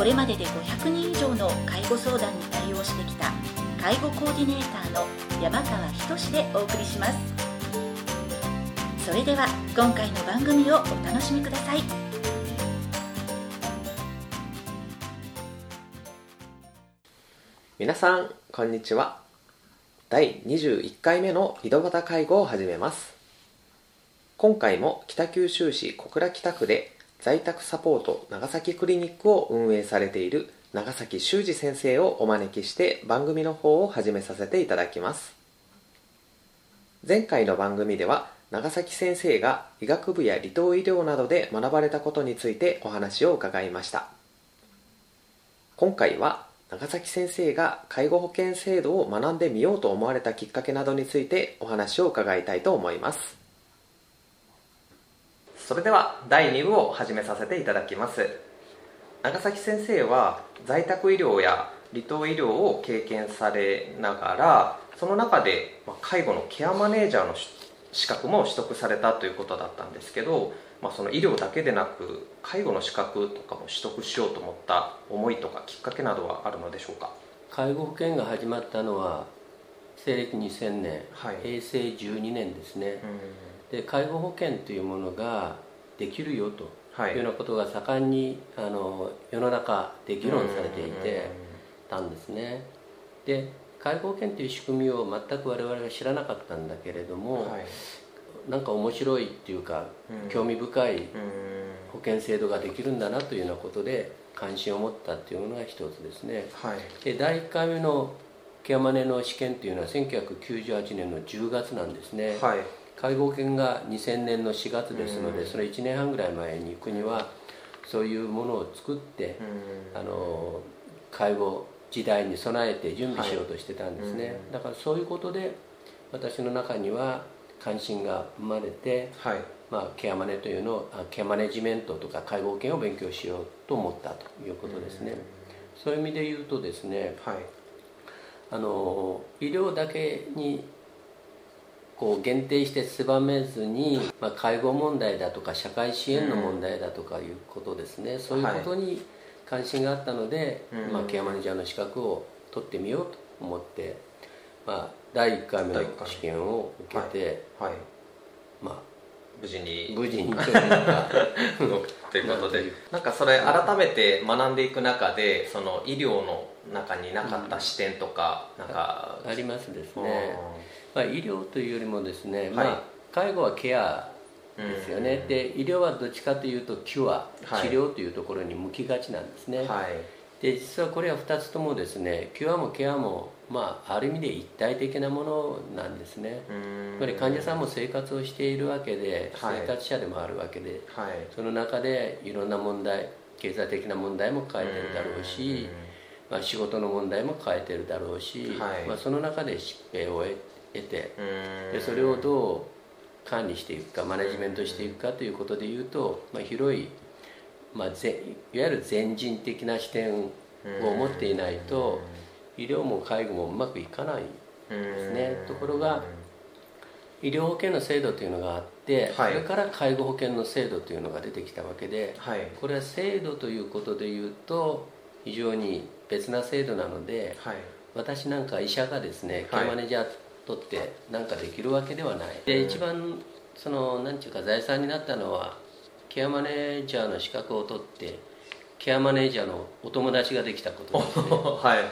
これまでで500人以上の介護相談に対応してきた介護コーディネーターの山川仁でお送りします。それでは今回の番組をお楽しみください。皆さんこんにちは。第21回目の井戸端介護を始めます。今回も北九州市小倉北区で在宅サポート長崎クリニックを運営されている長崎修二先生をお招きして番組の方を始めさせていただきます。前回の番組では長崎先生が医学部や離島医療などで学ばれたことについてお話を伺いました。今回は長崎先生が介護保険制度を学んでみようと思われたきっかけなどについてお話を伺いたいと思います。それでは第2部を始めさせていただきます。長崎先生は在宅医療や離島医療を経験されながらその中で介護のケアマネージャーの資格も取得されたということだったんですけどまあ、その医療だけでなく介護の資格とかも取得しようと思った思いとかきっかけなどはあるのでしょうか？介護保険が始まったのは西暦2000年、はい、平成12年ですね、で介護保険というものができるよとい。うようなことが盛んにあの世の中で議論されていてたんですね。で介護保険という仕組みを全く我々は知らなかったんだけれども、はい。なんか面白いっていうか、興味深い保険制度ができるんだなというようなことで関心を持ったっていうのが一つですね、はい、で第1回目のケアマネの試験というのは1998年の10月なんですね、はい、介護保険が2000年の4月ですので、その1年半ぐらい前に国はそういうものを作って、あの介護時代に備えて準備しようとしてたんですね、はい、だからそういうことで私の中には関心が生まれて、はい、まあ、ケアマネというのをケアマネジメントとか介護保険を勉強しようと思ったということですね、そういう意味で言うとですね、はい、あの医療だけにこう限定して狭めずに、まあ、介護問題だとか社会支援の問題だとかいうことですね、そういうことに関心があったので、まあ、ケアマネージャーの資格を取ってみようと思ってまあ、第1回目の試験を受けて、はい、はい、まあ無事に。無事にということで。なんかそれ改めて学んでいく中でその医療の中になかった視点とか、なんかありますですね、まあ、医療というよりもですね、はい、まあ、介護はケアですよね、で医療はどっちかというとキュア、治療というところに向きがちなんですね、はい、で実はこれは2つともですねキュアもケアもまあ、ある意味で一体的なものなんですね。やっぱり患者さんも生活をしているわけで、生活者でもあるわけで、はい、その中でいろんな問題経済的な問題も抱えてるだろうしまあ、仕事の問題も抱えてるだろうし、はい、まあ、その中で疾病を得てでそれをどう管理していくかマネジメントしていくかということでいうと、まあ、広い、まあ、ぜいわゆる全人的な視点を持っていないと医療も介護もうまくいかないですね。ところが医療保険の制度というのがあって、はい、それから介護保険の制度というのが出てきたわけで、はい、これは制度ということでいうと非常に別な制度なので、はい、私なんか医者がですねケアマネージャー取って何かできるわけではない。で一番その何ていうか財産になったのはケアマネージャーの資格を取ってケアマネージャーのお友達ができたことですね。はいはい。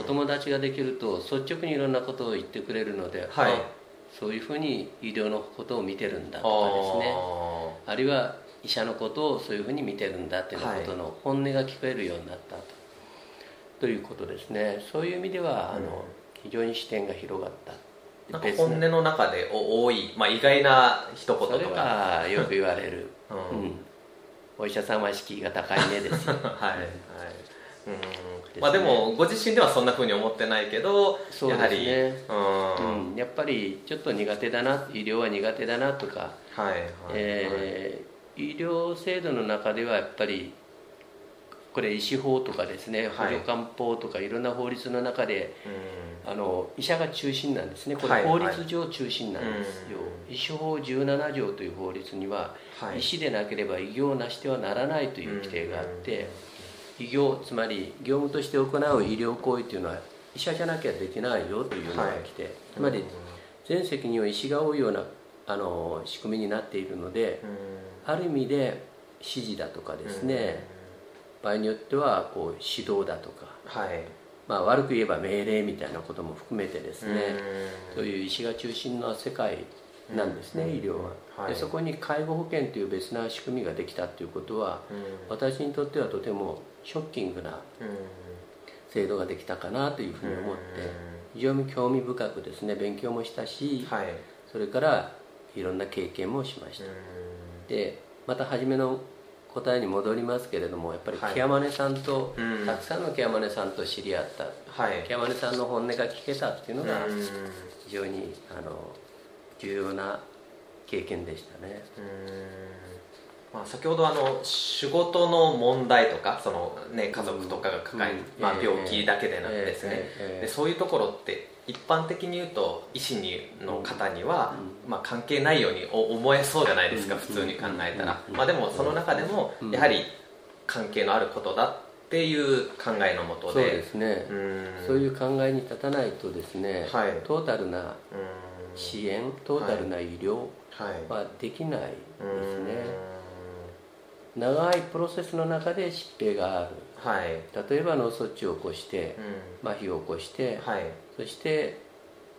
お友達ができると率直にいろんなことを言ってくれるので、はい、そういうふうに医療のことを見てるんだとかですね。あるいは医者のことをそういうふうに見てるんだっていうことの本音が聞こえるようになったと,、ということですね。そういう意味では、あの非常に視点が広がった。なんか本音の中で多い、まあ、意外な一言とかそれはよく言われる、うん、うん、お医者さんは敷居が高いねです はい、はい。うん。まあ、でもご自身ではそんなふうに思ってないけどそうですね。うん、やっぱりちょっと苦手だな医療は苦手だなとか、はいはい。えー、医療制度の中ではやっぱりこれ医師法とかですね補助官法とかいろんな法律の中で、あの医者が中心なんですね。これ法律上中心なんですよ、医師法17条という法律には、医師でなければ医業をなしてはならないという規定があって、医業つまり業務として行う医療行為というのは医者じゃなきゃできないよというのが来て、つまり全責任は医師が負うようなあの仕組みになっているので、ある意味で指示だとかですね、場合によってはこう指導だとか、はい、まあ、悪く言えば命令みたいなことも含めてですねそういう医師が中心の世界なんですね、医療は、はい、でそこに介護保険という別な仕組みができたということは、私にとってはとてもショッキングな制度ができたかなというふうに思って非常に興味深くですね勉強もしたし、はい、それからいろんな経験もしました。でまた初めの答えに戻りますけれどもやっぱりケアマネさんと、はい、たくさんのケアマネさんと知り合った、はい、ケアマネさんの本音が聞けたっていうのが非常にあの重要な経験でしたね。まあ、先ほどあの仕事の問題とかその、ね、家族とかが抱える、まあ、病気だけでなくですね、でそういうところって一般的に言うと医師にの方には、まあ、関係ないように思えそうじゃないですか、普通に考えたら、まあ、でもその中でもやはり関係のあることだっていう考えのもとで。そうですね。そういう考えに立たないとですね、はい、トータルな支援トータルな医療はできないですね、長いプロセスの中で疾病がある、はい、例えば脳卒中を起こして、うん、麻痺を起こして、はい、そして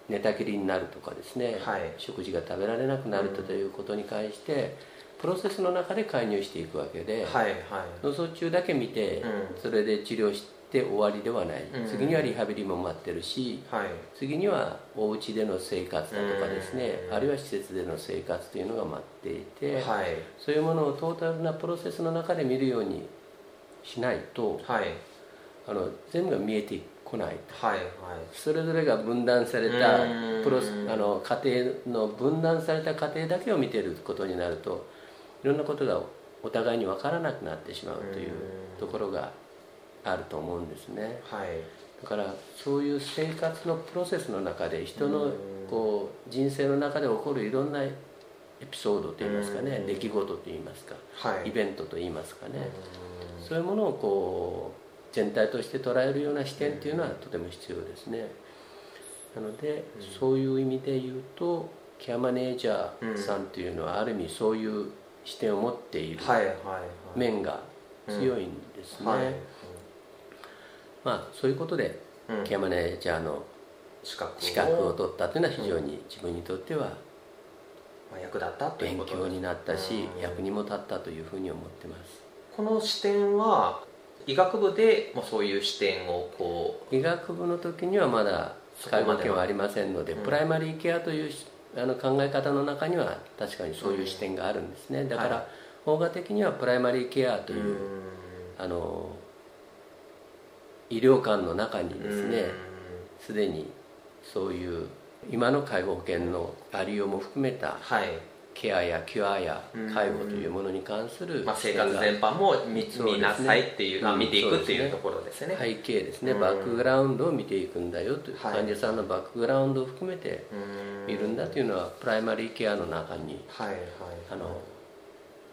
寝たきりになるとかですね、はい、食事が食べられなくなるということに関して、プロセスの中で介入していくわけで、はいはい、脳卒中だけ見て、うん、それで治療してで終わりではない、次にはリハビリも待ってるし、はい、次にはお家での生活だとかですね、あるいは施設での生活というのが待っていて、はい、そういうものをトータルなプロセスの中で見るようにしないと、はい、あの全部が見えてこない、はいはい、それぞれが分断されたプロあの家庭の分断された家庭だけを見てることになるといろんなことがお互いに分からなくなってしまうというところがあると思うんですね、はい、だからそういう生活のプロセスの中で人のこう人生の中で起こるいろんなエピソードといいますかね出来事といいますか、はい、イベントといいますかね。そういうものをこう全体として捉えるような視点っていうのはとても必要ですね。なのでそういう意味で言うとケアマネージャーさんっていうのはある意味そういう視点を持っている面が強いんですね、まあ、そういうことで、ケアマネージャーの資格を取ったというのは非常に自分にとっては、まあ、役立ったということ勉強になったし、役にも立ったというふうに思ってます。この視点は医学部でもそういう視点をこう医学部の時にはまだ介護権はありませんので、プライマリーケアというあの考え方の中には確かにそういう視点があるんですね、だから、法画的にはプライマリーケアという、あの医療館の中にですねすでにそういう今の介護保険のありようも含めた、ケアやキュアや介護というものに関する、まあ、生活全般も見見なさいっていう、見ていくっていうところですね。背景ですね、バックグラウンドを見ていくんだよという、患者さんのバックグラウンドを含めて見るんだというのはプライマリーケアの中に、はいはい、あの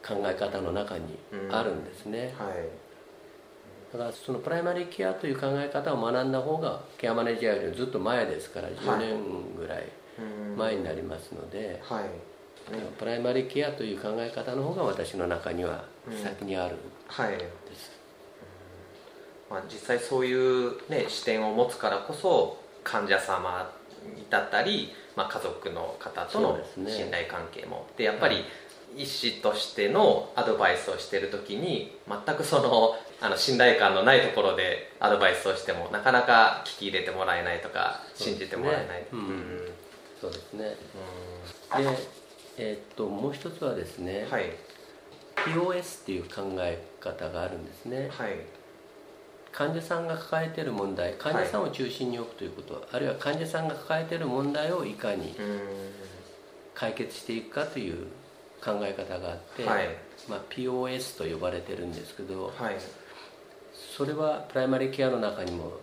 考え方の中にあるんですね、はいだからそのプライマリーケアという考え方を学んだ方がケアマネージャーよりずっと前ですから10年ぐらい前になりますので、はい、プライマリーケアという考え方の方が私の中には先にある。です、はいまあ、実際そういう、ね、視点を持つからこそ患者様だったり、まあ、家族の方との信頼関係も。で、ね、やっぱり、医師としてのアドバイスをしている時に全くそのあの信頼感のないところでアドバイスをしてもなかなか聞き入れてもらえないとか信じてもらえない。そうですね、うん、で、えー、っともう一つはですね、はい、POS っていう考え方があるんですね、はい、患者さんが抱えている問題患者さんを中心に置くということ、はい、あるいは患者さんが抱えている問題をいかに解決していくかという考え方があって、はい、まあ、POS と呼ばれてるんですけど、はい、それはプライマリーケアの中にも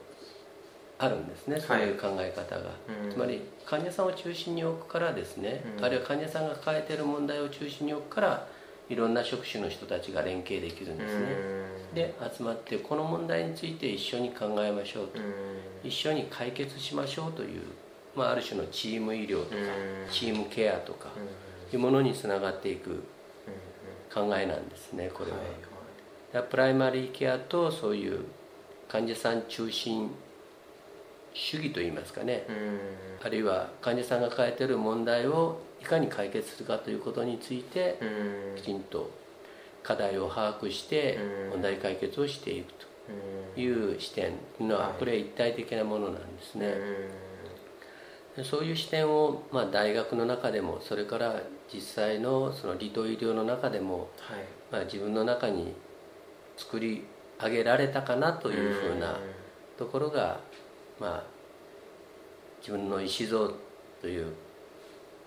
あるんですねそういう考え方が、つまり患者さんを中心に置くからですね、あるいは患者さんが抱えている問題を中心に置くからいろんな職種の人たちが連携できるんですね。で集まってこの問題について一緒に考えましょうと。一緒に解決しましょうという、まあ、ある種のチーム医療とかチームケアとかいうものにつながっていく考えなんですねこれは。プライマリーケアとそういう患者さん中心主義といいますかね。あるいは患者さんが抱えている問題をいかに解決するかということについてきちんと課題を把握して問題解決をしていくという視点というのはこれは一体的なものなんですね。そういう視点を、まあ、大学の中でもそれから実際のその離島医療の中でも、はい、まあ、自分の中に作り上げられたかなというふうなところが、まあ、自分の石像という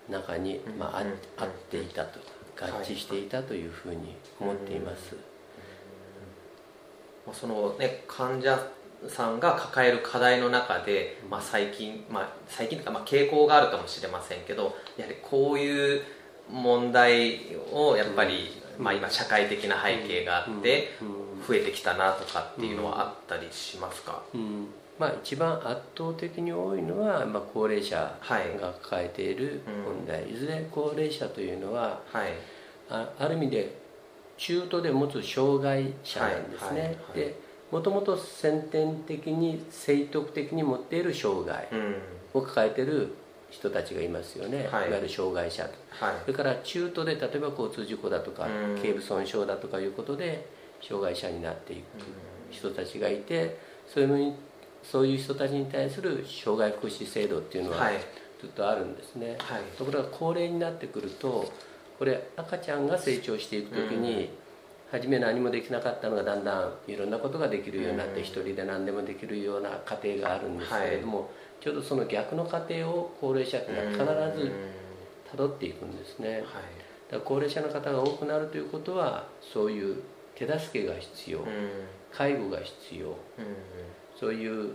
中に、まあ、あっていたと合致していたというふうに思っています。そのね患者さんが抱える課題の中で、まあ、最近、まあ、最近というか、まあ、傾向があるかもしれませんけどやはりこういう問題をやっぱり、まあ、今社会的な背景があって増えてきたなとかっていうのはあったりしますか、うん。まあ、一番圧倒的に多いのは、まあ、高齢者が抱えている問題、はい、いずれ高齢者というのは、はい、あある意味で中途で持つ障害者なんですね、はい。はい、でもともと先天的に正徳的に持っている障害を抱えている人たちがいますよね、はい、いわゆる障害者と、それから中途で例えば交通事故だとか頸部損傷だとかいうことで障害者になっていく人たちがいてそういうのにそういう人たちに対する障害福祉制度っていうのはずっとあるんですね、はい、ところが高齢になってくるとこれ赤ちゃんが成長していく時に、初め何もできなかったのがだんだんいろんなことができるようになって一人で何でもできるような家庭があるんですけれども、はい、ちょうどその逆の過程を高齢者っていうのは必ずたどっていくんですね、はい、だから高齢者の方が多くなるということはそういう手助けが必要介護が必要そういう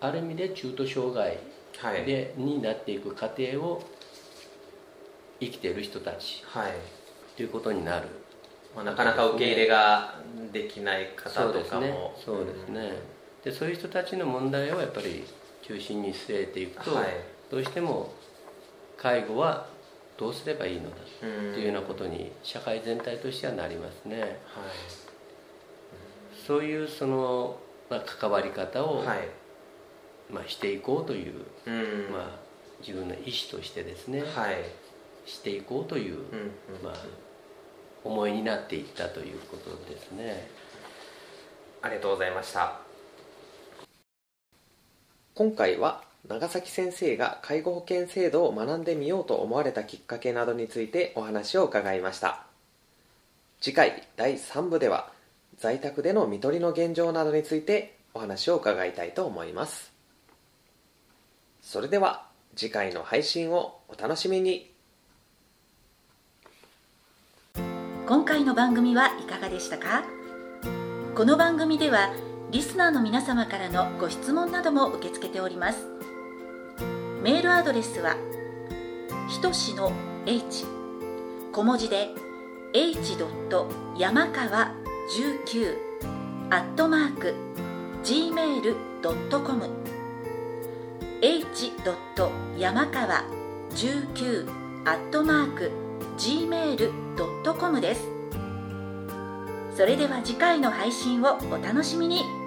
ある意味で中途障害で、はい、になっていく過程を生きている人たち、はい、ということになる、まあ、なかなか受け入れができない方とかも。そうですね、でそういう人たちの問題をやっぱり中心に据えていくと、はい、どうしても介護はどうすればいいのだというようなことに社会全体としてはなりますね、はい、そういうそのまあ、関わり方を、はい、まあ、していこうという、まあ、自分の意思としてですね、はい、していこうという、まあ、思いになっていったということですね。ありがとうございました今回は長崎先生が介護保険制度を学んでみようと思われたきっかけなどについてお話を伺いました。次回第3部では在宅での看取りの現状などについてお話を伺いたいと思います。それでは次回の配信をお楽しみに。今回の番組はいかがでしたか？この番組ではリスナーの皆様からのご質問なども受け付けておりますメールアドレスはひとしの h 小文字で h. 山川19アットマーク gmail.com h. 山川19アットマーク gmail.com ですそれでは次回の配信をお楽しみに